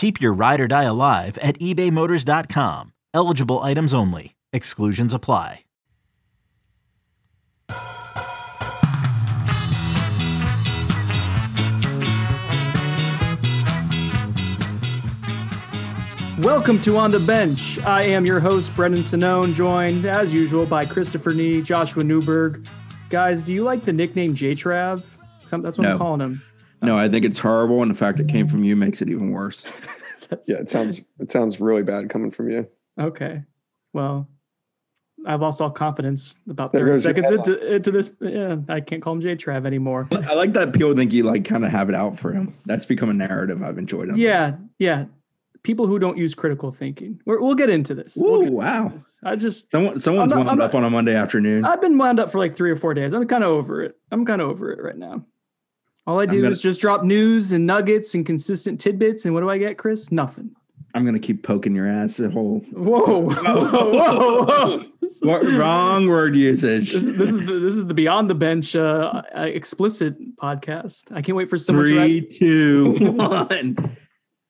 Keep your ride or die alive at ebaymotors.com. Eligible items only. Exclusions apply. Welcome to On the Bench. I am your host, Brendan Sonnone, joined as usual by Christopher Nee, Joshua Newberg. Guys, do you like the nickname J Trav? That's what No. I'm calling him. No, I think it's horrible, and the fact it came from you makes it even worse. Yeah, it sounds it sounds really bad coming from you. Okay. Well, I've lost all confidence about There 30 goes seconds into, into this. Yeah, I can't call him J Trav anymore. I like that people think you like kind of have it out for him. That's become a narrative I've enjoyed. on Yeah, yeah. People who don't use critical thinking. We're, we'll get into this. this. We'll Whoa, get into wow! this. I just Someone, someone's not- wound I'm up on a Monday afternoon. I've been wound up for like three or four days. I'm kind of over it. I'm kind of over it right now. All I do gonna- is just drop news and nuggets and consistent tidbits. And what do I get, Chris? Nothing. I'm gonna keep poking your ass the whole. Whoa, whoa, whoa, whoa. What, wrong word usage. this, this is the this is the Beyond the Bench uh, uh, explicit podcast. I can't wait for someone to Three, write. two, one.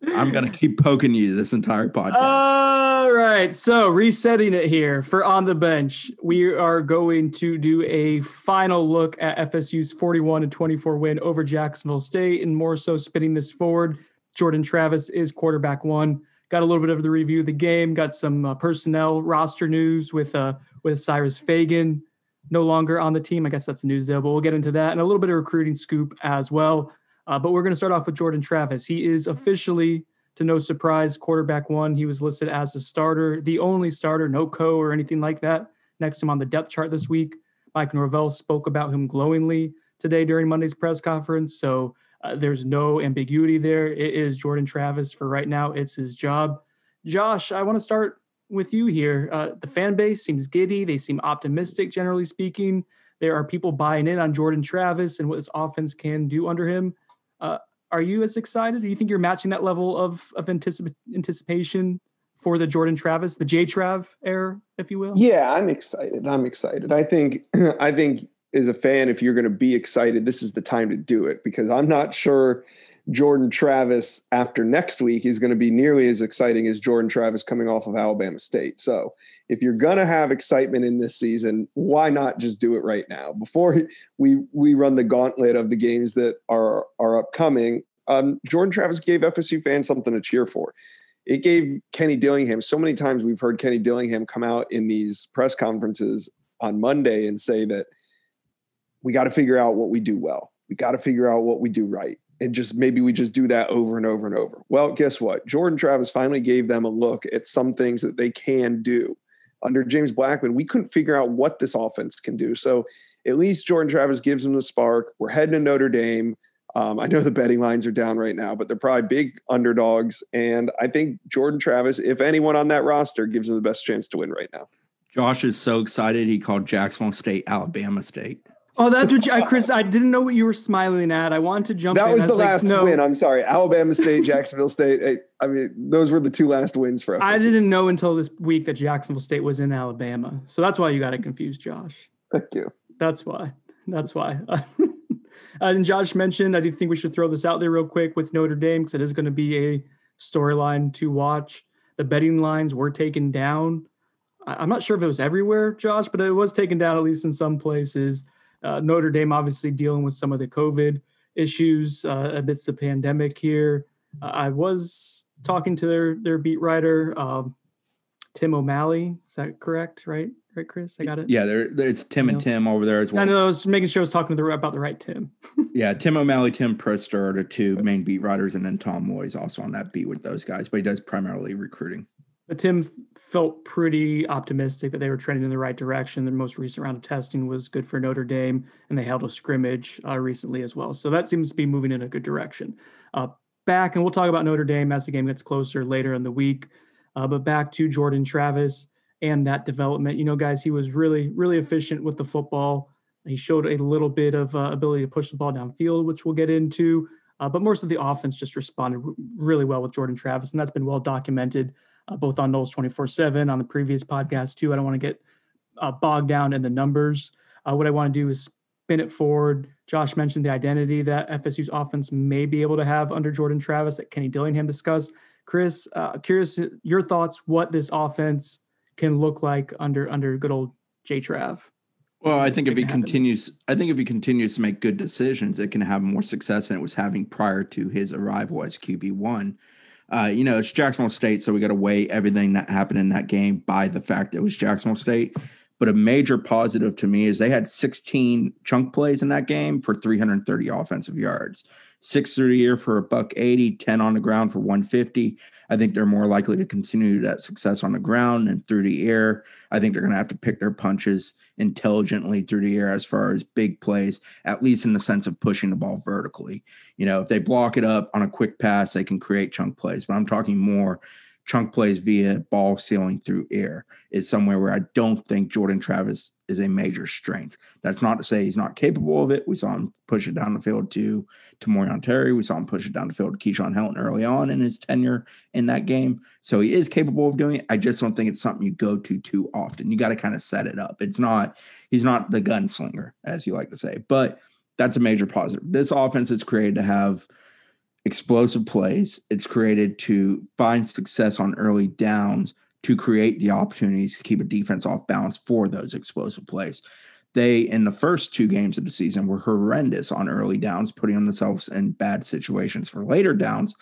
I'm gonna keep poking you this entire podcast. All right, so resetting it here for on the bench, we are going to do a final look at FSU's 41 and 24 win over Jacksonville State, and more so spinning this forward. Jordan Travis is quarterback one. Got a little bit of the review of the game. Got some uh, personnel roster news with uh with Cyrus Fagan no longer on the team. I guess that's news there, but we'll get into that and a little bit of recruiting scoop as well. Uh, but we're going to start off with Jordan Travis. He is officially to no surprise, quarterback one. He was listed as a starter, the only starter, no co or anything like that. Next to him on the depth chart this week. Mike Norvell spoke about him glowingly today during Monday's press conference. So uh, there's no ambiguity there. It is Jordan Travis for right now. It's his job. Josh, I want to start with you here. Uh, the fan base seems giddy. They seem optimistic, generally speaking. There are people buying in on Jordan Travis and what this offense can do under him. Uh, are you as excited? Do you think you're matching that level of of anticip- anticipation for the Jordan Travis, the J Trav era, if you will? Yeah, I'm excited. I'm excited. I think I think as a fan, if you're going to be excited, this is the time to do it because I'm not sure Jordan Travis after next week is going to be nearly as exciting as Jordan Travis coming off of Alabama State. So if you're going to have excitement in this season, why not just do it right now before we we run the gauntlet of the games that are are upcoming? Um, Jordan Travis gave FSU fans something to cheer for. It gave Kenny Dillingham so many times we've heard Kenny Dillingham come out in these press conferences on Monday and say that we got to figure out what we do well. We got to figure out what we do right. And just maybe we just do that over and over and over. Well, guess what? Jordan Travis finally gave them a look at some things that they can do. Under James Blackman, we couldn't figure out what this offense can do. So at least Jordan Travis gives them the spark. We're heading to Notre Dame. Um, I know the betting lines are down right now, but they're probably big underdogs. And I think Jordan Travis, if anyone on that roster, gives them the best chance to win right now. Josh is so excited he called Jacksonville State Alabama State. Oh, that's what you, I, Chris. I didn't know what you were smiling at. I wanted to jump. That in. was the like, last no, win. I'm sorry. Alabama State, Jacksonville State. Hey, I mean, those were the two last wins for us. I didn't know until this week that Jacksonville State was in Alabama. So that's why you got it confused, Josh. Thank you. That's why. That's why. and Josh mentioned, I do think we should throw this out there real quick with Notre Dame because it is going to be a storyline to watch. The betting lines were taken down. I'm not sure if it was everywhere, Josh, but it was taken down at least in some places. Uh, Notre Dame obviously dealing with some of the COVID issues uh, amidst the pandemic here. Uh, I was talking to their their beat writer, um, Tim O'Malley. Is that correct? Right? right, Chris? I got it. Yeah, there it's Tim and. Tim over there as well. I know. I was making sure I was talking to the, about the right Tim. Yeah, Tim O'Malley, Tim Prister are the two main beat writers, and then Tom Loy's also on that beat with those guys, but he does primarily recruiting. But Tim felt pretty optimistic that they were trending in the right direction. The most recent round of testing was good for Notre Dame, and they held a scrimmage uh, recently as well. So that seems to be moving in a good direction. Uh, back, and we'll talk about Notre Dame as the game gets closer later in the week. Uh, but back to Jordan Travis and that development. You know, guys, he was really, really efficient with the football. He showed a little bit of uh, ability to push the ball downfield, which we'll get into. Uh, but most of the offense just responded really well with Jordan Travis, and that's been well documented uh, both on Noles 24 7 on the previous podcast, too. I don't want to get uh, bogged down in the numbers. Uh, what I want to do is spin it forward. Josh mentioned the identity that FSU's offense may be able to have under Jordan Travis that Kenny Dillingham discussed. Chris, uh, curious your thoughts what this offense can look like under under good old J Trav. Well, I think if he happen. continues, I think if he continues to make good decisions, it can have more success than it was having prior to his arrival as QB one. Uh, you know, it's Jacksonville State, so we got to weigh everything that happened in that game by the fact it was Jacksonville State. But a major positive to me is they had 16 chunk plays in that game for 330 offensive yards. Six through the year for a buck 80, 10 on the ground for 150. I think they're more likely to continue that success on the ground and through the air. I think they're going to have to pick their punches intelligently through the air as far as big plays, at least in the sense of pushing the ball vertically. You know, if they block it up on a quick pass, they can create chunk plays. But I'm talking more chunk plays via ball sealing through air is somewhere where I don't think Jordan Travis is a major strength. That's not to say he's not capable of it. We saw him push it down the field to to Tamorrion Terry. We saw him push it down the field to Keyshawn Helton early on in his tenure in that game. So he is capable of doing it. I just don't think it's something you go to too often. You got to kind of set it up. It's not, he's not the gunslinger, as you like to say, but that's a major positive. This offense is created to have explosive plays. It's created to find success on early downs to create the opportunities to keep a defense off balance for those explosive plays. They, in the first two games of the season, were horrendous on early downs, putting themselves in bad situations for later downs,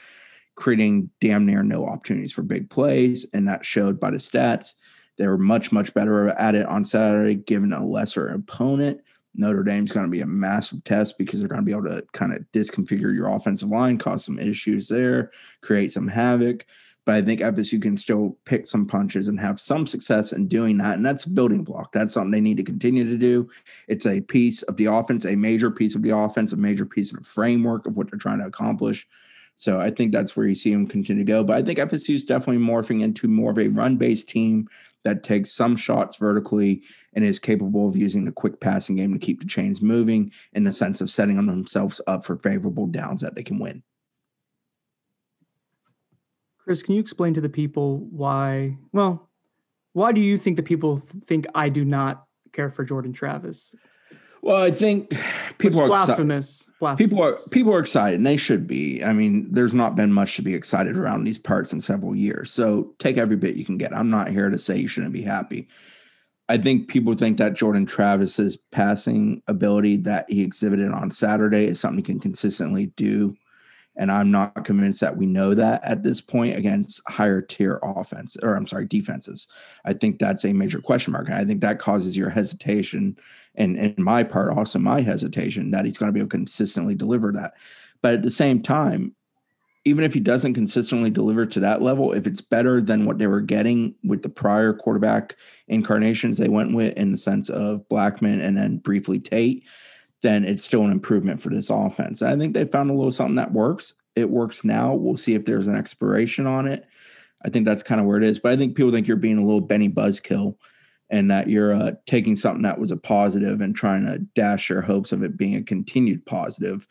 creating damn near no opportunities for big plays. And that showed by the stats. They were much, much better at it on Saturday, given a lesser opponent. Notre Dame's going to be a massive test because they're going to be able to kind of disconfigure your offensive line, cause some issues there, create some havoc. But I think FSU can still pick some punches and have some success in doing that. And that's a building block. That's something they need to continue to do. It's a piece of the offense, a major piece of the offense, a major piece of the framework of what they're trying to accomplish. So I think that's where you see them continue to go. But I think FSU is definitely morphing into more of a run based team that takes some shots vertically and is capable of using the quick passing game to keep the chains moving in the sense of setting themselves up for favorable downs that they can win. Chris, can you explain to the people why? Well, why do you think the people think I do not care for Jordan Travis? Well, I think people are blasphemous. Blasphemous. people are people are excited and they should be. I mean, there's not been much to be excited around these parts in several years. So take every bit you can get. I'm not here to say you shouldn't be happy. I think people think that Jordan Travis's passing ability that he exhibited on Saturday is something he can consistently do. And I'm not convinced that we know that at this point against higher tier offense, or I'm sorry, defenses. I think that's a major question mark. And I think that causes your hesitation, and in my part, also my hesitation that he's going to be able to consistently deliver that. But at the same time, even if he doesn't consistently deliver to that level, if it's better than what they were getting with the prior quarterback incarnations they went with in the sense of Blackman and then briefly Tate, then it's still an improvement for this offense. I think they found a little something that works. It works now. We'll see if there's an expiration on it. I think that's kind of where it is. But I think people think you're being a little Benny Buzzkill and that you're uh, taking something that was a positive and trying to dash your hopes of it being a continued positive.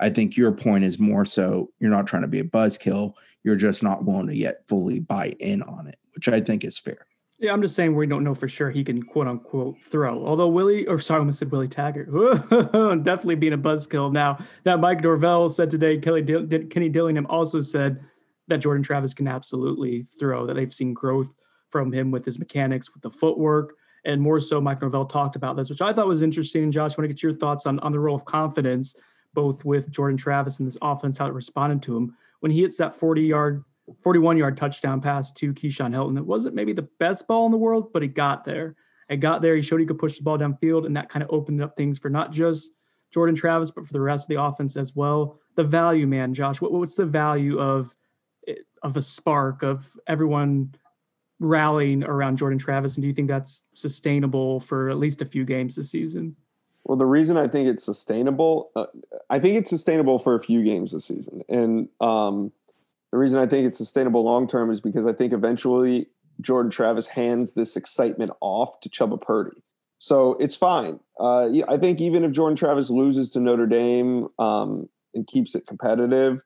I think your point is more so you're not trying to be a buzzkill. You're just not willing to yet fully buy in on it, which I think is fair. Yeah, I'm just saying we don't know for sure he can quote unquote throw. Although Willie, or sorry, I almost said Willie Taggart, definitely being a buzzkill. Now that Mike Norvell said today, Kelly Kenny Dillingham also said that Jordan Travis can absolutely throw. That they've seen growth from him with his mechanics, with the footwork, and more so, Mike Norvell talked about this, which I thought was interesting. Josh, I want to get your thoughts on on the role of confidence, both with Jordan Travis and this offense, how it responded to him when he hits that 40 yard 41 yard touchdown pass to Keyshawn Helton. It wasn't maybe the best ball in the world, but he got there. It got there. He showed he could push the ball downfield, and that kind of opened up things for not just Jordan Travis, but for the rest of the offense as well. The value, man, Josh, what, what's the value of of a spark of everyone rallying around Jordan Travis, and do you think that's sustainable for at least a few games this season? Well, the reason I think it's sustainable, uh, I think it's sustainable for a few games this season, and um, the reason I think it's sustainable long term is because I think eventually Jordan Travis hands this excitement off to Chubba Purdy. So it's fine. Uh, I think even if Jordan Travis loses to Notre Dame um, and keeps it competitive,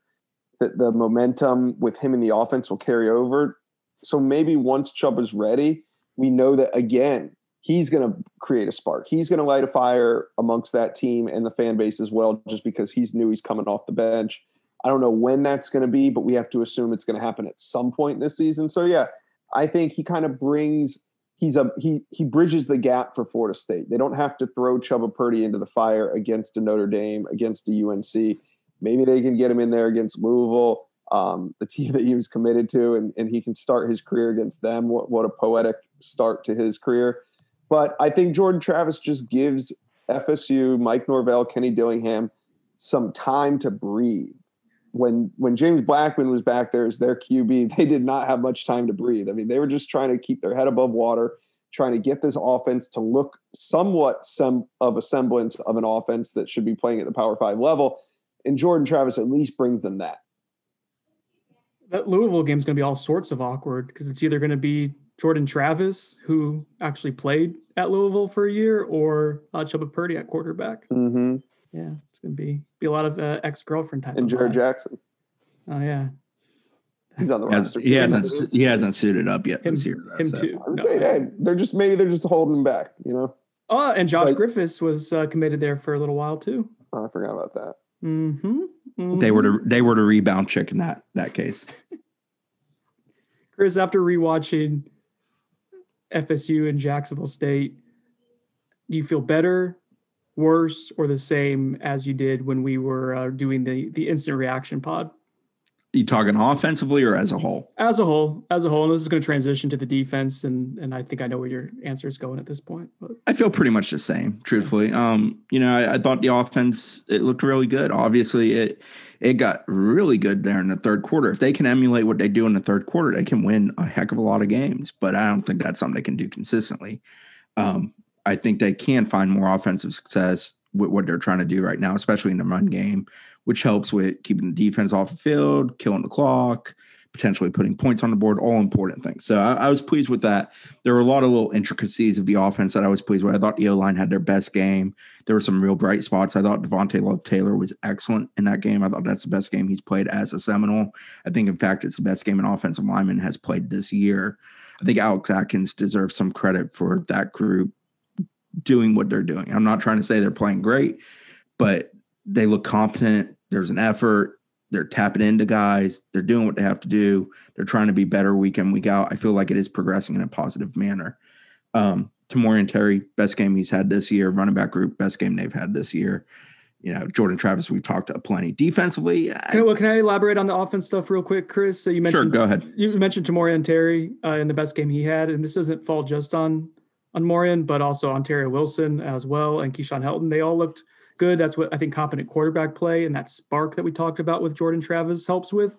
that the momentum with him in the offense will carry over. So maybe once Chubba's ready, we know that again, he's going to create a spark. He's going to light a fire amongst that team and the fan base as well, just because he's new, he's coming off the bench. I don't know when that's going to be, but we have to assume it's going to happen at some point this season. So yeah, I think he kind of brings he's a he he bridges the gap for Florida State. They don't have to throw Chubba Purdy into the fire against a Notre Dame, against a UNC. Maybe they can get him in there against Louisville, um, the team that he was committed to, and, and he can start his career against them. What, what a poetic start to his career. But I think Jordan Travis just gives FSU, Mike Norvell, Kenny Dillingham some time to breathe. When when James Blackman was back there as their QB, they did not have much time to breathe. I mean, they were just trying to keep their head above water, trying to get this offense to look somewhat some of a semblance of an offense that should be playing at the Power Five level and Jordan Travis at least brings them that. That Louisville game is going to be all sorts of awkward because it's either going to be Jordan Travis, who actually played at Louisville for a year, or uh, Chubba Purdy at quarterback. Mm-hmm. Yeah, it's going to be be a lot of uh, ex girlfriend type. And Jared Jackson. Oh yeah, he's on the roster. He hasn't he hasn't suited up yet him, this year. Though, him so. too. I'm no, saying, hey, they're just maybe they're just holding him back, you know. Oh, and Josh like, Griffiths was uh, committed there for a little while too. Oh, I forgot about that. Mm-hmm. mm-hmm. They were to they were to rebound chick in that that case. Chris, after rewatching FSU and Jacksonville State, do you feel better, worse, or the same as you did when we were uh, doing the the instant reaction pod? you talking offensively or as a whole? As a whole, as a whole, and this is going to transition to the defense, and and I think I know where your answer is going at this point. But. I feel pretty much the same, truthfully. Um, you know, I, I, thought the offense it looked really good. Obviously, it it got really good there in the third quarter. If they can emulate what they do in the third quarter, they can win a heck of a lot of games. But I don't think that's something they can do consistently. Um, I think they can find more offensive success with what they're trying to do right now, especially in the run game which helps with keeping the defense off the field, killing the clock, potentially putting points on the board, all important things. So I, I, was pleased with that. There were a lot of little intricacies of the offense that I was pleased with. I thought the O line had their best game. There were some real bright spots. I thought Devontay Love Taylor was excellent in that game. I thought that's the best game he's played as a Seminole. I think, in fact, it's the best game an offensive lineman has played this year. I think Alex Atkins deserves some credit for that group doing what they're doing. I'm not trying to say they're playing great, but they look competent. There's an effort. They're tapping into guys. They're doing what they have to do. They're trying to be better week in, week out. I feel like it is progressing in a positive manner. Um, Tamorrion Terry, best game he's had this year. Running back group, best game they've had this year. You know, Jordan Travis, we've talked plenty. Defensively, can I, well, can I elaborate on the offense stuff real quick, Chris? So you mentioned, sure, go ahead. You mentioned Tamorrion Terry uh, in the best game he had, and this doesn't fall just on on Morian, but also Ontario Wilson as well, and Keyshawn Helton. They all looked good. That's what I think competent quarterback play and that spark that we talked about with Jordan Travis helps with.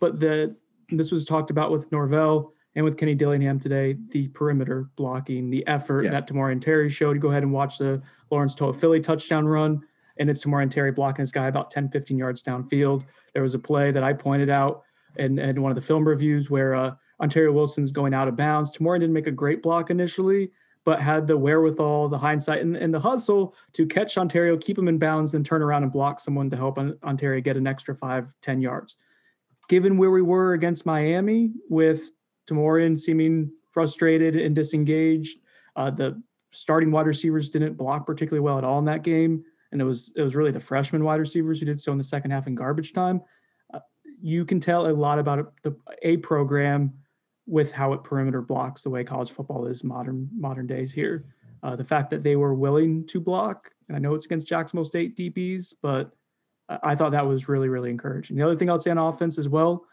But the this was talked about with Norvell and with Kenny Dillingham today, the perimeter blocking, the effort yeah. that Tamorrion Terry showed. Go ahead and watch the Lawrence Toafili touchdown run. And it's Tamorrion Terry blocking his guy about 10, 15 yards downfield. There was a play that I pointed out in, in one of the film reviews where uh, Ontario Wilson's going out of bounds. Tamorrion didn't make a great block initially, but had the wherewithal, the hindsight, and, and the hustle to catch Ontario, keep him in bounds, then turn around and block someone to help Ontario get an extra five, 10 yards. Given where we were against Miami with Tamorrion seeming frustrated and disengaged, uh, the starting wide receivers didn't block particularly well at all in that game. And it was it was really the freshman wide receivers who did so in the second half in garbage time. Uh, you can tell a lot about the a program with how it perimeter blocks the way college football is modern modern days here. Uh, the fact that they were willing to block, and I know it's against Jacksonville State DBs, but I, thought that was really really encouraging. The other thing I'll say on offense as well,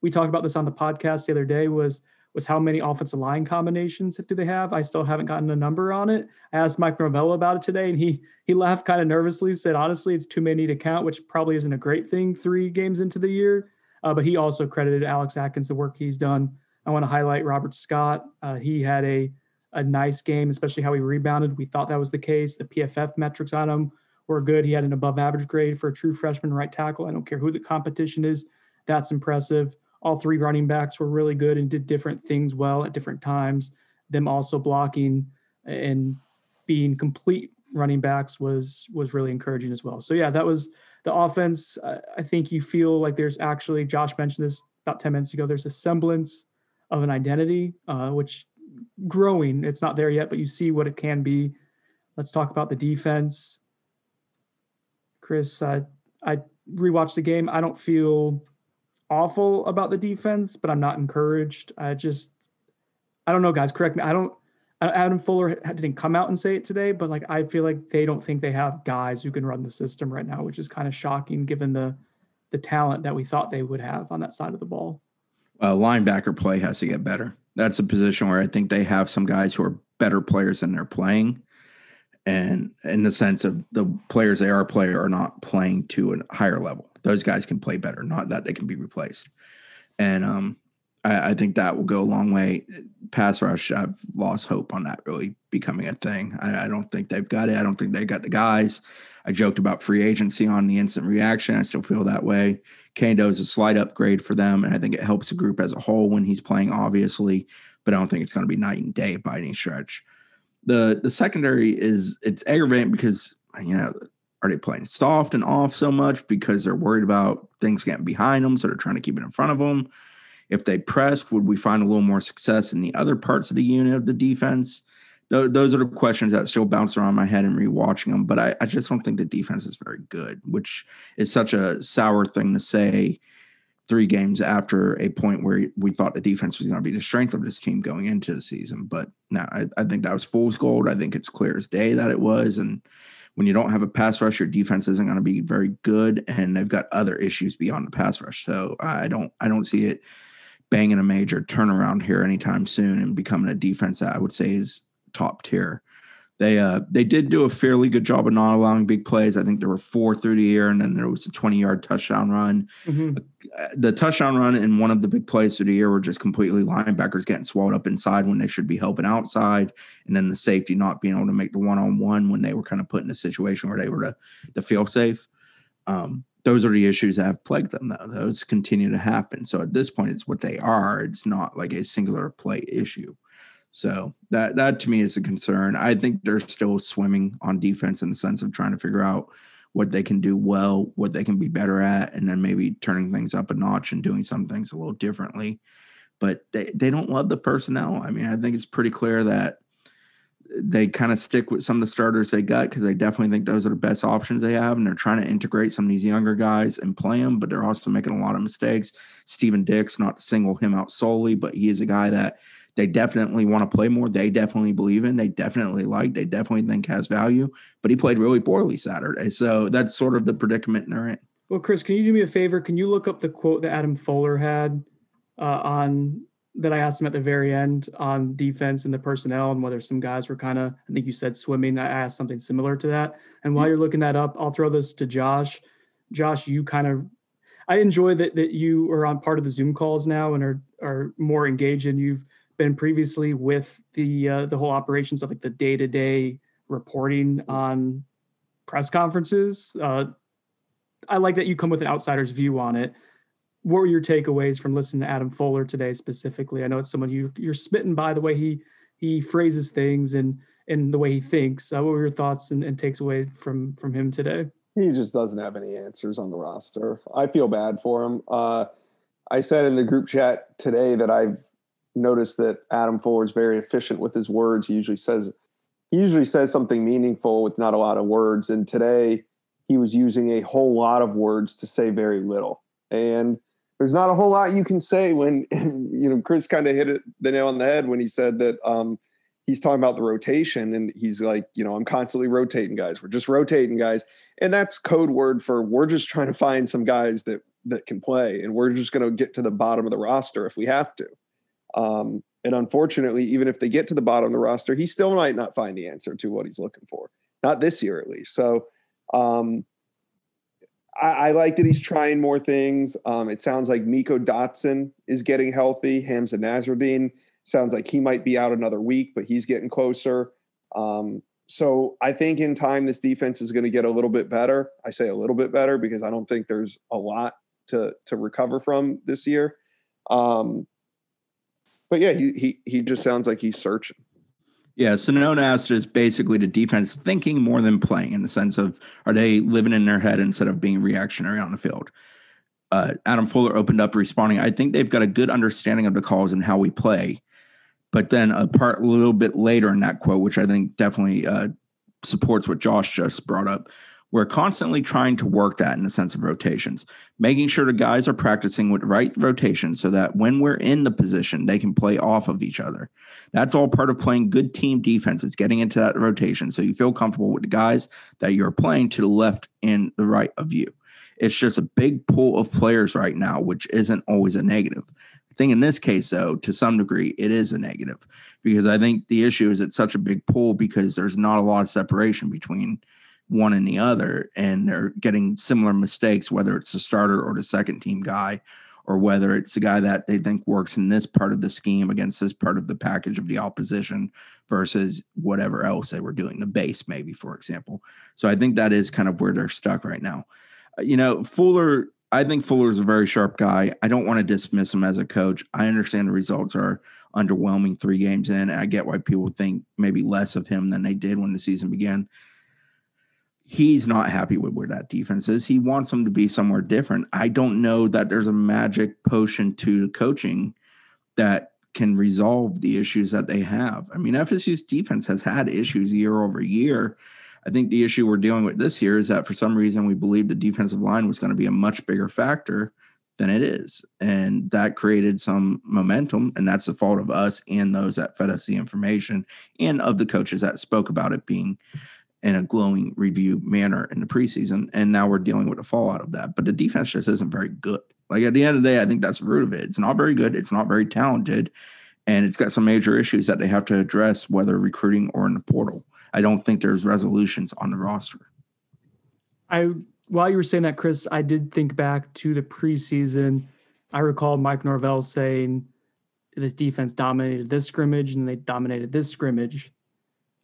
we talked about this on the podcast the other day was was how many offensive line combinations do they have? I still haven't gotten a number on it. I asked Mike Norvell about it today, and he he laughed kind of nervously. Said honestly, it's too many to count, which probably isn't a great thing three games into the year. Uh, but he also credited Alex Atkins the work he's done. I want to highlight Robert Scott. Uh, he had a a nice game, especially how he rebounded. We thought that was the case. The PFF metrics on him were good. He had an above average grade for a true freshman right tackle. I don't care who the competition is. That's impressive all three running backs were really good and did different things well at different times. Them also blocking and being complete running backs was was really encouraging as well. So yeah, that was the offense. I think you feel like there's actually Josh mentioned this about ten minutes ago. There's a semblance of an identity, uh, which growing. It's not there yet, but you see what it can be. Let's talk about the defense. Chris, I I rewatched the game. I don't feel awful about the defense, but I'm not encouraged. I just, I don't know, guys. Correct me. I don't. Adam Fuller didn't come out and say it today, but like I feel like they don't think they have guys who can run the system right now, which is kind of shocking given the the talent that we thought they would have on that side of the ball. Uh, linebacker play has to get better. That's a position where I think they have some guys who are better players than they're playing, and in the sense of the players they are playing are not playing to a higher level those guys can play better, not that they can be replaced. And um, I, I, think that will go a long way. Pass rush, I've lost hope on that really becoming a thing. I, I don't think they've got it. I don't think they got the guys. I joked about free agency on the instant reaction. I still feel that way. Kaindoh is a slight upgrade for them, and I think it helps the group as a whole when he's playing, obviously. But I don't think it's going to be night and day by any stretch. The the secondary is it's aggravating because you know are they playing soft and off so much because they're worried about things getting behind them, so they're trying to keep it in front of them? If they pressed, would we find a little more success in the other parts of the unit of the defense? Those are the questions that still bounce around my head and rewatching them. But I, I just don't think the defense is very good, which is such a sour thing to say three games after a point where we thought the defense was going to be the strength of this team going into the season. But now I, I think that was fool's gold. I think it's clear as day that it was. And when you don't have a pass rush, your defense isn't going to be very good, and they've got other issues beyond the pass rush. So I don't I don't see it banging a major turnaround here anytime soon and becoming a defense that I would say is top tier. They uh they did do a fairly good job of not allowing big plays. I think there were four through the air, and then there was a 20 yard touchdown run. Mm-hmm. Uh, the touchdown run and one of the big plays through the year were just completely linebackers getting swallowed up inside when they should be helping outside, and then the safety not being able to make the one on one when they were kind of put in a situation where they were to, to feel safe. Um, those are the issues that have plagued them, though. Those continue to happen. So at this point, it's what they are. It's not like a singular play issue. So that that to me is a concern. I think they're still swimming on defense in the sense of trying to figure out what they can do well, what they can be better at, and then maybe turning things up a notch and doing some things a little differently. But they, they don't love the personnel. I mean, I think it's pretty clear that they kind of stick with some of the starters they got because they definitely think those are the best options they have. And they're trying to integrate some of these younger guys and play them, but they're also making a lot of mistakes. Stephen Dix, not to single him out solely, but he is a guy that they definitely want to play more. They definitely believe in. They definitely like. They definitely think has value. But he played really poorly Saturday, so that's sort of the predicament they're in. Well, Chris, can you do me a favor? Can you look up the quote that Adam Fuller had uh, on that I asked him at the very end on defense and the personnel and whether some guys were kind of, I think you said swimming. I asked something similar to that. And while you're looking that up, I'll throw this to Josh. Josh, you kind of, I enjoy that that you are on part of the Zoom calls now and are are more engaged and you've been previously with the uh, the whole operations of like the day to day reporting on press conferences. Uh, I like that you come with an outsider's view on it. What were your takeaways from listening to Adam Fuller today specifically? I know it's someone you you're smitten by the way he he phrases things and and the way he thinks. Uh, what were your thoughts and, and takes away from from him today? He just doesn't have any answers on the roster. I feel bad for him. Uh, I said in the group chat today that I've noticed that Adam Fuller is very efficient with his words. He usually says he usually says something meaningful with not a lot of words. And today he was using a whole lot of words to say very little. And there's not a whole lot you can say when you know Chris kind of hit it the nail on the head when he said that um, he's talking about the rotation and he's like, you know, I'm constantly rotating guys. We're just rotating guys. And that's code word for we're just trying to find some guys that that can play and we're just going to get to the bottom of the roster if we have to. Um, And unfortunately, even if they get to the bottom of the roster, he still might not find the answer to what he's looking for. Not this year, at least. So um, I, I, like that he's trying more things. Um, it sounds like Meiko Dotson is getting healthy. Hamsah Nasirildeen sounds like he might be out another week, but he's getting closer. Um, so I think in time this defense is going to get a little bit better. I say a little bit better because I don't think there's a lot to to recover from this year. Um, but yeah, he he he just sounds like he's searching. Yeah, so known as is basically the defense thinking more than playing in the sense of are they living in their head instead of being reactionary on the field. Uh, Adam Fuller opened up responding. I think they've got a good understanding of the calls and how we play. But then a part a little bit later in that quote, which I think definitely uh, supports what Josh just brought up, we're constantly trying to work that in the sense of rotations, making sure the guys are practicing with right rotations so that when we're in the position, they can play off of each other. That's all part of playing good team defense. It's getting into that rotation so you feel comfortable with the guys that you're playing to the left and the right of you. It's just a big pool of players right now, which isn't always a negative. I think in this case, though, to some degree, it is a negative because I think the issue is it's such a big pool because there's not a lot of separation between – one and the other, and they're getting similar mistakes, whether it's the starter or the second team guy, or whether it's a guy that they think works in this part of the scheme against this part of the package of the opposition versus whatever else they were doing, the base, maybe, for example. So I think that is kind of where they're stuck right now. Uh, you know, Fuller, I think Fuller is a very sharp guy. I don't want to dismiss him as a coach. I understand the results are underwhelming three games in. I get why people think maybe less of him than they did when the season began he's not happy with where that defense is. He wants them to be somewhere different. I don't know that there's a magic potion to coaching that can resolve the issues that they have. I mean, FSU's defense has had issues year over year. I think the issue we're dealing with this year is that for some reason we believed the defensive line was going to be a much bigger factor than it is. And that created some momentum. And that's the fault of us and those that fed us the information and of the coaches that spoke about it being in a glowing review manner in the preseason. And now we're dealing with a fallout of that. But the defense just isn't very good. Like at the end of the day, I think that's the root of it. It's not very good. It's not very talented. And it's got some major issues that they have to address, whether recruiting or in the portal. I don't think there's resolutions on the roster. I while you were saying that, Chris, I did think back to the preseason. I recall Mike Norvell saying this defense dominated this scrimmage and they dominated this scrimmage.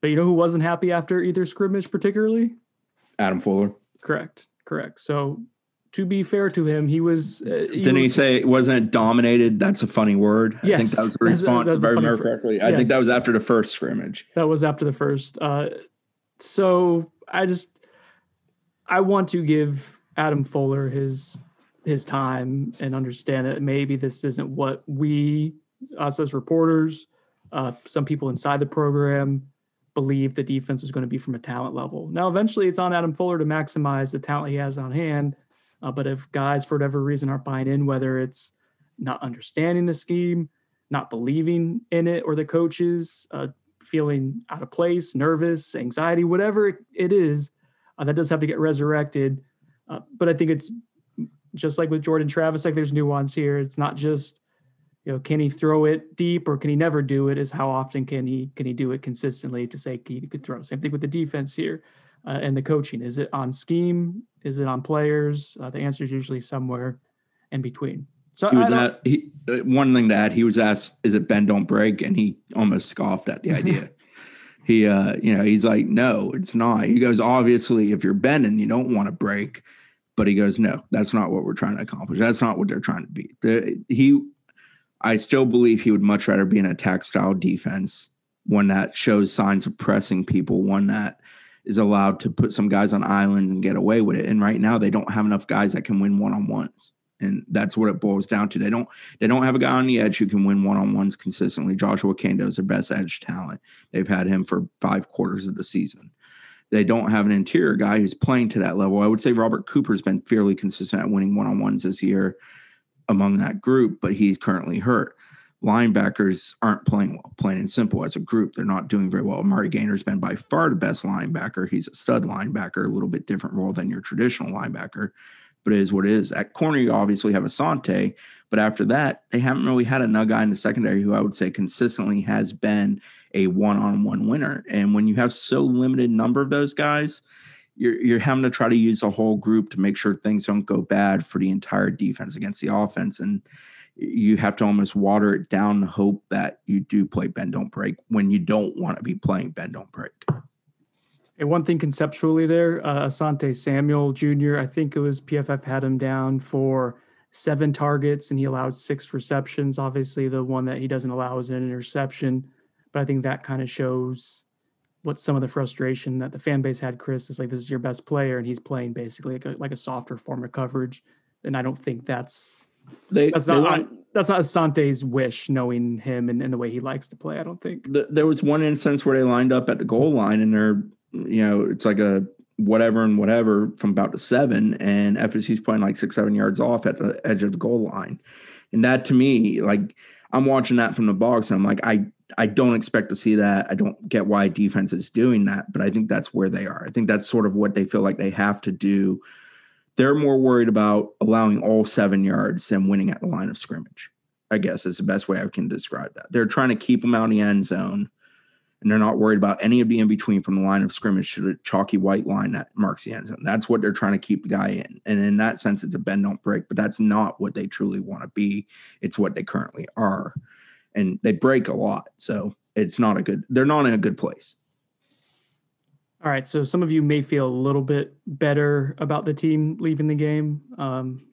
But you know who wasn't happy after either scrimmage, particularly? Adam Fuller. Correct. Correct. So to be fair to him, he was. Uh, he Didn't was, he say wasn't it dominated? That's a funny word. Yes, I think that was the response. That's that's if I remember correctly, I think that was after the first scrimmage. That was after the first. Uh, so I just I want to give Adam Fuller his his time and understand that maybe this isn't what we us as reporters, uh, some people inside the program believe the defense was going to be from a talent level. Now, eventually, it's on Adam Fuller to maximize the talent he has on hand. Uh, but if guys, for whatever reason, aren't buying in, whether it's not understanding the scheme, not believing in it, or the coaches uh, feeling out of place, nervous, anxiety, whatever it is, uh, that does have to get resurrected. Uh, but I think it's just like with Jordan Travis, like there's nuance here. It's not just you know, can he throw it deep or can he never do it? Is how often can he can he do it consistently to say he could throw? Same thing with the defense here uh, and the coaching. Is it on scheme? Is it on players? Uh, the answer is usually somewhere in between. So he was at he, uh, one thing to add. He was asked, "Is it bend don't break?" and he almost scoffed at the idea. he, uh, you know, he's like, "No, it's not." He goes, "Obviously, if you're bending, you don't want to break." But he goes, "No, that's not what we're trying to accomplish. That's not what they're trying to be." The, he I still believe he would much rather be in a attack style defense, one that shows signs of pressing people, one that is allowed to put some guys on islands and get away with it. And right now they don't have enough guys that can win one on ones. And that's what it boils down to. They don't they don't have a guy on the edge who can win one on ones consistently. Joshua Kaindoh is their best edge talent. They've had him for five quarters of the season. They don't have an interior guy who's playing to that level. I would say Robert Cooper's been fairly consistent at winning one on ones this year among that group, but he's currently hurt. linebackers aren't playing well, plain and simple. As a group, they're not doing very well. Amari Gainer's been by far the best linebacker. He's a stud linebacker, a little bit different role than your traditional linebacker, but it is what it is. At corner, you obviously have Asante, but after that, they haven't really had a guy in the secondary who I would say consistently has been a one-on-one winner. And when you have so limited number of those guys, you're you're having to try to use a whole group to make sure things don't go bad for the entire defense against the offense and you have to almost water it down and hope that you do play bend don't break when you don't want to be playing bend don't break. And one thing conceptually there, uh, Asante Samuel Jr., I think it was PFF had him down for seven targets and he allowed six receptions. Obviously, the one that he doesn't allow is an interception, but I think that kind of shows what some of the frustration that the fan base had. Chris is like, this is your best player, and he's playing basically like a, like a softer form of coverage. And I don't think that's they, that's not that's not Asante's wish, knowing him and, and, the way he likes to play. I don't think the, there was one instance where they lined up at the goal line and they're you know it's like a whatever and whatever from about the seven, and FSU's playing like six seven yards off at the edge of the goal line, and that to me like I'm watching that from the box and I'm like I I don't expect to see that. I don't get why defense is doing that, but I think that's where they are. I think that's sort of what they feel like they have to do they're more worried about allowing all seven yards than winning at the line of scrimmage. I guess is the best way I can describe that. They're trying to keep them out of the end zone, and they're not worried about any of the in between from the line of scrimmage to the chalky white line that marks the end zone. That's what they're trying to keep the guy in. And in that sense, it's a bend don't break, but that's not what they truly want to be. It's what they currently are. And they break a lot. So it's not a good, they're not in a good place. All right, so some of you may feel a little bit better about the team leaving the game, um,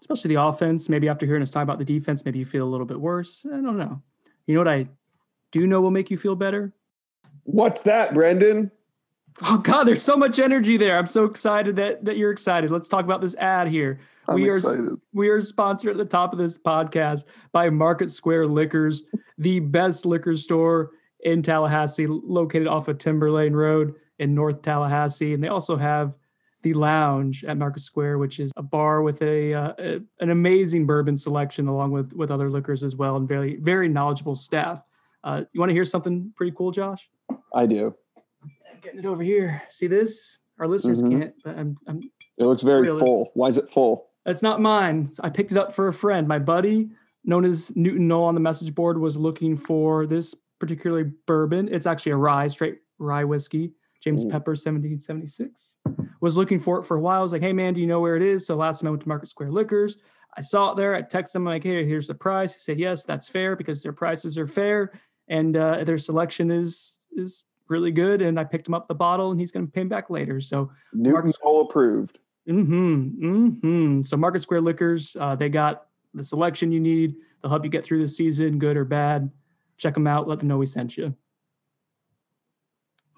especially the offense. Maybe after hearing us talk about the defense, maybe you feel a little bit worse. I don't know. You know what I do know will make you feel better? What's that, Brendan? Oh God, there's so much energy there. I'm so excited that that you're excited. Let's talk about this ad here. I'm we excited. are we are sponsored at the top of this podcast by Market Square Liquors, the best liquor store in Tallahassee, located off of Timberlane Road in North Tallahassee, and they also have the Lounge at Market Square, which is a bar with a, uh, a, an amazing bourbon selection, along with with other liquors as well, and very very knowledgeable staff. Uh, you want to hear something pretty cool, Josh? I do. Getting it over here. See this? Our listeners mm-hmm. can't. I'm, I'm, it looks very full. Why is it full? It's not mine. I picked it up for a friend. My buddy, known as Newton Knoll on the message board, was looking for this particularly bourbon. It's actually a rye, straight rye whiskey. James Ooh. Pepper, 1776. Was looking for it for a while. I was like, hey man, do you know where it is? So last time I went to Market Square Liquors, I saw it there. I texted him like, hey, here's the price. He said, yes, that's fair because their prices are fair and uh, their selection is is really good. And I picked him up the bottle and he's going to pay him back later. So Newton's all approved. Mm-hmm. Mm-hmm. So Market Square Liquors, uh, they got the selection you need. They'll help you get through the season, good or bad. Check them out. Let them know we sent you.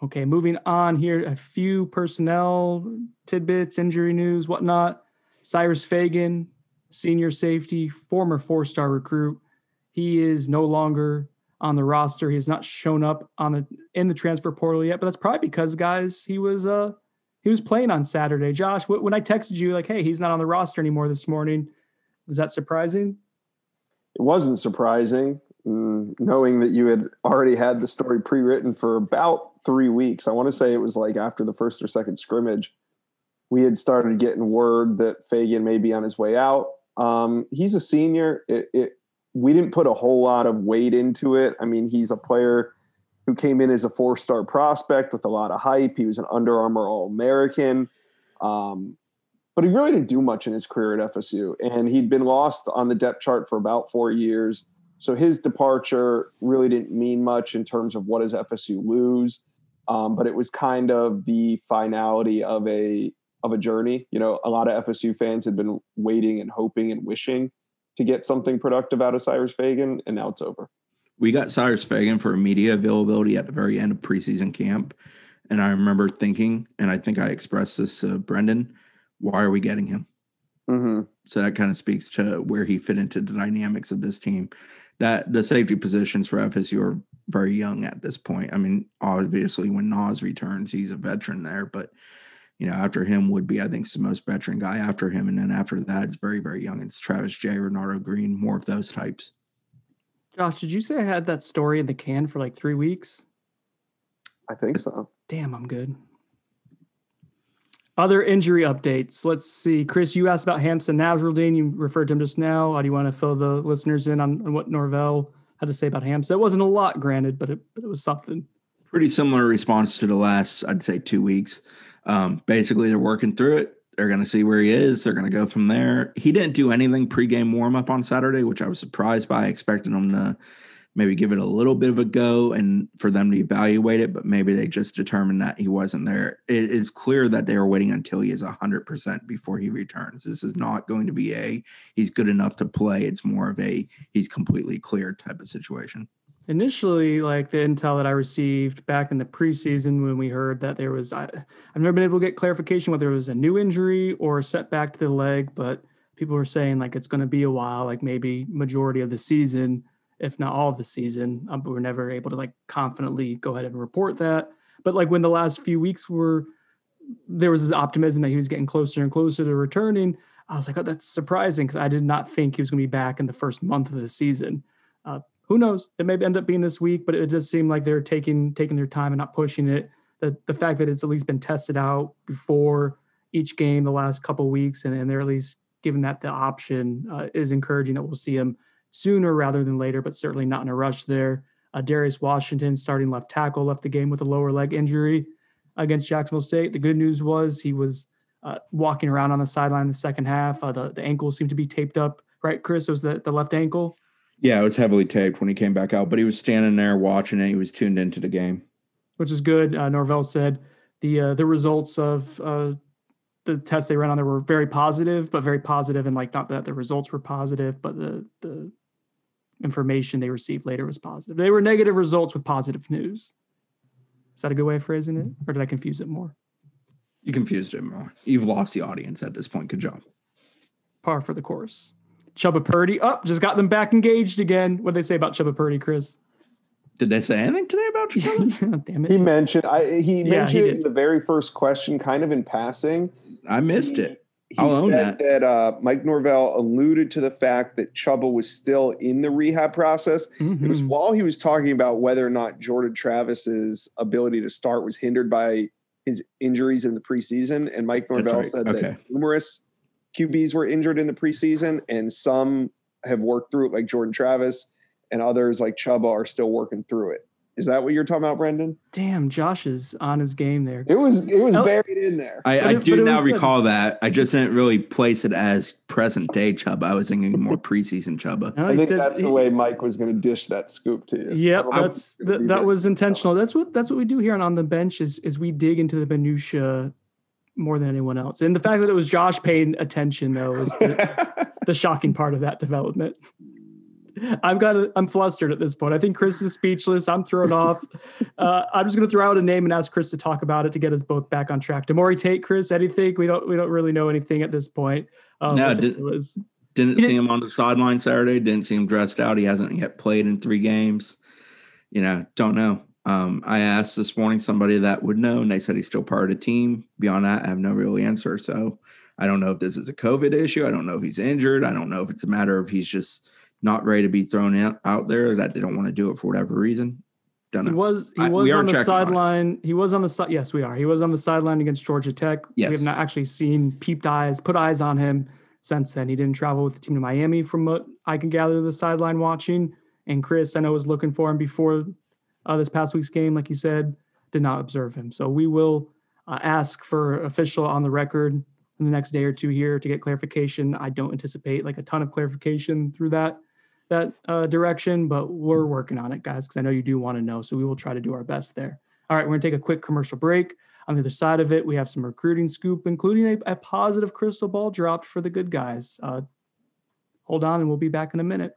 Okay, moving on here, a few personnel tidbits, injury news, whatnot. Cyrus Fagan, senior safety, former four star recruit. He is no longer on the roster. He has not shown up on the in the transfer portal yet, but that's probably because guys, he was uh he was playing on Saturday. Josh, when I texted you like, "Hey, he's not on the roster anymore this morning," was that surprising? It wasn't surprising, mm, knowing that you had already had the story pre-written for about three weeks. I want to say it was like after the first or second scrimmage, we had started getting word that Fagan may be on his way out. Um, he's a senior. It, it, we didn't put a whole lot of weight into it. I mean, he's a player who came in as a four star prospect with a lot of hype. He was an Under Armour All American. Um, but he really didn't do much in his career at FSU. And he'd been lost on the depth chart for about four years. So his departure really didn't mean much in terms of what does FSU lose um, but it was kind of the finality of a of a journey. You know, a lot of FSU fans had been waiting and hoping and wishing to get something productive out of Cyrus Fagan, and now it's over. We got Cyrus Fagan for media availability at the very end of preseason camp, and I remember thinking, and I think I expressed this to Brendan, why are we getting him? Mm-hmm. So that kind of speaks to where he fit into the dynamics of this team. That the safety positions for FSU are very young at this point. I mean, obviously, when Nas returns, he's a veteran there, but you know, after him would be, I think, the most veteran guy after him, and then after that, it's very, very young. It's Travis Jay, Renardo Green, more of those types. Josh, did you say I had that story in the can for like three weeks? I think so. Damn, I'm good. Other injury updates. Let's see. Chris, you asked about Hamsah Nasirildeen. You referred to him just now. How do you want to fill the listeners in on, on what Norvell had to say about Hamsah? It wasn't a lot, granted, but it, but it was something. Pretty similar response to the last, I'd say, two weeks. Um, basically, they're working through it. They're going to see where he is. They're going to go from there. He didn't do anything pregame warm up on Saturday, which I was surprised by. I expected him to maybe give it a little bit of a go and for them to evaluate it, but maybe they just determined that he wasn't there. It is clear that they are waiting until he is 100% before he returns. This is not going to be a he's good enough to play. It's more of a he's completely cleared type of situation. Initially, like the intel that I received back in the preseason when we heard that there was, I, I've never been able to get clarification whether it was a new injury or a setback to the leg, but people were saying like it's going to be a while, like maybe majority of the season if not all of the season. Um, but we're never able to like confidently go ahead and report that. But like when the last few weeks were, there was this optimism that he was getting closer and closer to returning. I was like, oh, that's surprising because I did not think he was going to be back in the first month of the season. Uh, who knows? It may end up being this week, but it does seem like they're taking taking their time and not pushing it. The the fact that it's at least been tested out before each game the last couple weeks, and, and they're at least giving that the option uh, is encouraging that we'll see him sooner rather than later, but certainly not in a rush there. Uh, Darius Washington, starting left tackle, left the game with a lower leg injury against Jacksonville State. The good news was he was uh, walking around on the sideline in the second half. Uh, the, the ankle seemed to be taped up, right, Chris? Was the, the left ankle? Yeah, it was heavily taped when he came back out, but he was standing there watching it. He was tuned into the game, which is good. Uh, Norvell said the uh, the results of uh, the tests they ran on there were very positive, but very positive, and like not that the results were positive, but the the information they received later was positive. They were negative results with positive news. Is that a good way of phrasing it? Or did I confuse it more? You confused it more. You've lost the audience at this point. Good job. Par for the course. Chubba Purdy. Up, oh, just got them back engaged again. What did they say about Chubba Purdy, Chris? Did they say anything today about Chubba? Damn it. He mentioned I he yeah, mentioned he the very first question kind of in passing. I missed it he I'll own that. that uh, Mike Norvell alluded to the fact that Chubba was still in the rehab process. Mm-hmm. It was mm-hmm. while he was talking about whether or not Jordan Travis's ability to start was hindered by his injuries in the preseason. And Mike Norvell right. said okay. that numerous QBs were injured in the preseason, and some have worked through it, like Jordan Travis, and others like Chubba are still working through it. Is that what you're talking about, Brendan? Damn, Josh is on his game there. It was it was oh. buried in there. I, I it, do now recall a, that. I just didn't really place it as present day Chubba. I was thinking more preseason Chubba. No, I think said, that's he, the way Mike was going to dish that scoop to you. Yep, that's that, that was intentional. That's what that's what we do here on on the bench is is we dig into the minutia more than anyone else. And the fact that it was Josh paying attention though is the, the shocking part of that development. I'm kind of I'm flustered at this point. I think Chris is speechless. I'm thrown off. Uh, I'm just going to throw out a name and ask Chris to talk about it to get us both back on track. Demore Tate, Chris, anything? We don't we don't really know anything at this point. Um, no, did, was, didn't see him on the sideline Saturday. Didn't see him dressed out. He hasn't yet played in three games. You know, don't know. Um, I asked this morning somebody that would know, and they said he's still part of the team. Beyond that, I have no real answer. So I don't know if this is a COVID issue. I don't know if he's injured. I don't know if it's a matter of he's just not ready to be thrown out, out there that they don't want to do it for whatever reason. Don't know. He was he was I, on the sideline. He was on the side. Yes, we are. He was on the sideline against Georgia Tech. Yes. We have not actually seen peeped eyes, put eyes on him since then. He didn't travel with the team to Miami, from what I can gather. The sideline watching, and Chris, I know was looking for him before uh, this past week's game. Like you said, did not observe him. So we will uh, ask for official on the record in the next day or two here to get clarification. I don't anticipate like a ton of clarification through that that uh, direction, but we're working on it, guys, because I know you do want to know. So we will try to do our best there. All right, we're to take a quick commercial break. On the other side of it, we have some recruiting scoop, including a, a positive crystal ball dropped for the good guys. Uh, hold on, and we'll be back in a minute.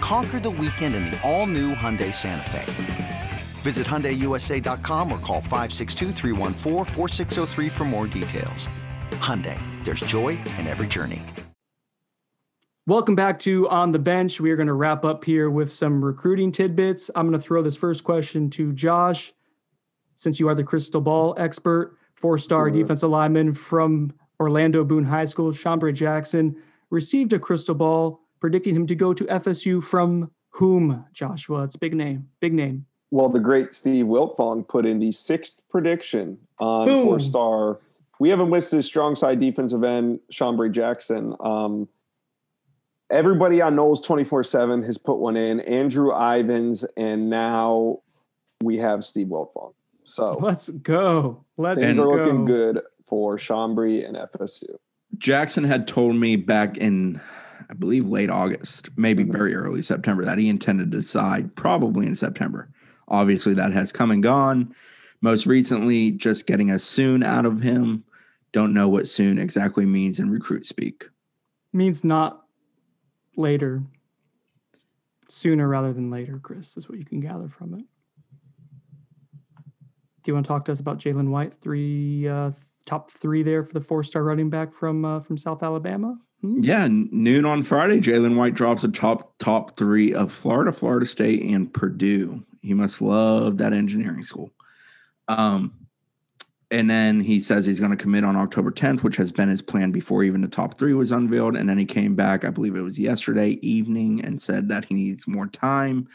Conquer the weekend in the all-new Hyundai Santa Fe. Visit HyundaiUSA.com or call 562 for more details. Hyundai, there's joy in every journey. Welcome back to On the Bench. We are going to wrap up here with some recruiting tidbits. I'm going to throw this first question to Josh. Since you are the crystal ball expert, four-star sure. defensive lineman from Orlando Boone High School, Shambre Jackson, received a crystal ball predicting him to go to FSU from whom, Joshua? It's big name, big name. Well, the great Steve Wiltfong put in the sixth prediction on four star. We haven't listed his strong side defensive end, Shambre Jackson. Um, everybody on Noles 24 7 has put one in, Andrew Ivins, and now we have Steve Wiltfong. So let's go. Let's things go. are looking good for Chambray and FSU. Jackson had told me back in I believe late August, maybe mm-hmm. very early September, that he intended to decide probably in September. Obviously, that has come and gone. Most recently, just getting a soon out of him. Don't know what soon exactly means in recruit speak. Means not later. Sooner rather than later, Chris, is what you can gather from it. Do you want to talk to us about Jalen White, three uh, top three there for the four star running back from uh, from South Alabama? Hmm. Yeah, noon on Friday, Jalen White drops a top top three of Florida, Florida State, and Purdue. He must love that engineering school. Um, and then he says he's going to commit on October 10th, which has been his plan before even the top three was unveiled. And then he came back, I believe it was yesterday evening, and said that he needs more time.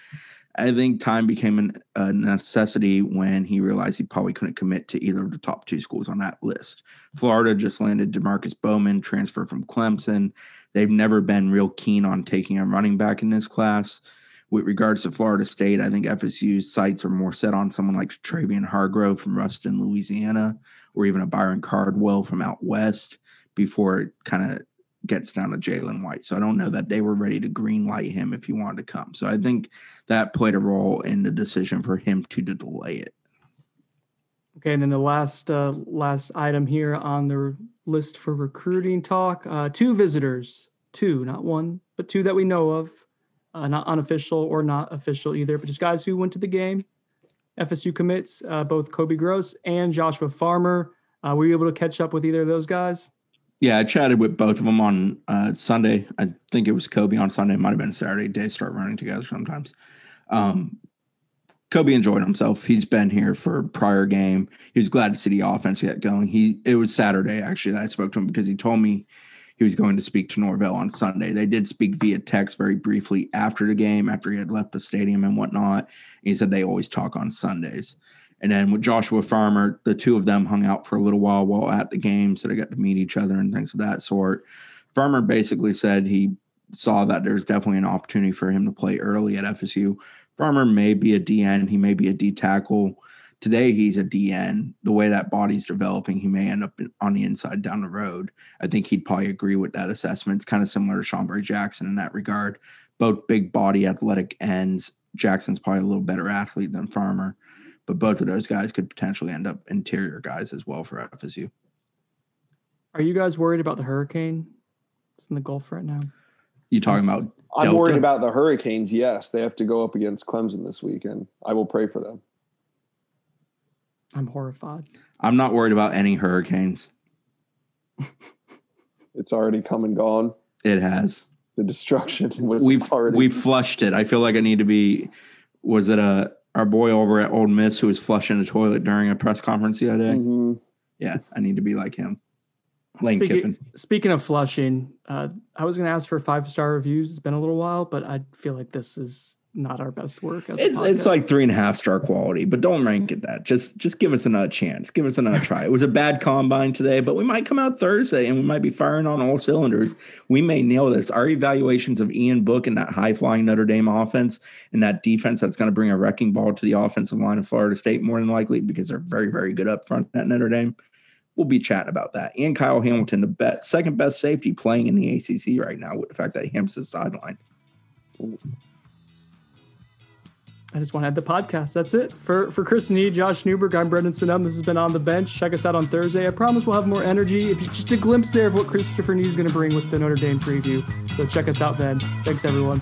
I think time became an, a necessity when he realized he probably couldn't commit to either of the top two schools on that list. Florida just landed Demarkcus Bowman, transfer from Clemson. They've never been real keen on taking a running back in this class. With regards to Florida State, I think FSU's sights are more set on someone like Travian Hargrove from Ruston, Louisiana, or even a Byron Cardwell from out west before it kind of gets down to Jalen White. So I don't know that they were ready to green light him if he wanted to come. So I think that played a role in the decision for him to delay it. Okay, and then the last uh, last item here on the list for recruiting talk: uh, two visitors, two, not one, but two that we know of, uh, not unofficial or not official either, but just guys who went to the game. FSU commits uh, both Kobe Gross and Joshua Farmer. Uh, were you able to catch up with either of those guys? Yeah, I chatted with both of them on uh, Sunday. I think it was Kobe on Sunday. It might have been Saturday. They start running together sometimes. Um, Kobe enjoyed himself. He's been here for prior game. He was glad to see the offense get going. He it was Saturday actually that I spoke to him because he told me he was going to speak to Norvell on Sunday. They did speak via text very briefly after the game, after he had left the stadium and whatnot. He said they always talk on Sundays. And then with Joshua Farmer, the two of them hung out for a little while while at the game, so they got to meet each other and things of that sort. Farmer basically said he saw that there's definitely an opportunity for him to play early at FSU. Farmer may be a DN, he may be a D tackle. Today he's a DN. The way that body's developing, he may end up on the inside down the road. I think he'd probably agree with that assessment. It's kind of similar to Shambre Jackson in that regard. Both big body athletic ends. Jackson's probably a little better athlete than Farmer. But both of those guys could potentially end up interior guys as well for FSU. Are you guys worried about the hurricane? It's in the Gulf right now. You talking about? I'm Delta? worried about the Hurricanes. Yes, they have to go up against Clemson this weekend. I will pray for them. I'm horrified. I'm not worried about any hurricanes. it's already come and gone. It has. The destruction was we've already. We've flushed it. I feel like I need to be. Was it a our boy over at Ole Miss who was flushing the toilet during a press conference the other day. Mm-hmm. Yeah, I need to be like him. Lane speaking, Kiffin. Speaking of flushing, uh, I was going to ask for five star reviews. It's been a little while, but I feel like this is not our best work. As a It's, it's like three and a half star quality, but don't rank it that. Just just give us another chance. Give us another try. It was a bad combine today, but we might come out Thursday and we might be firing on all cylinders. We may nail this. Our evaluations of Ian Book and that high flying Notre Dame offense and that defense that's going to bring a wrecking ball to the offensive line of Florida State more than likely because they're very very good up front at Notre Dame. We'll be chatting about that. And Kyle Hamilton, the bet, second best safety playing in the ACC right now, with the fact that Ham's the sideline. I just want to add the podcast. That's it for for Chris Nee, Josh Newberg. I'm Brendan Sonnone. This has been on the bench. Check us out on Thursday. I promise we'll have more energy. If you just a glimpse there of what Christopher Nee is going to bring with the Notre Dame preview. So check us out then. Thanks everyone.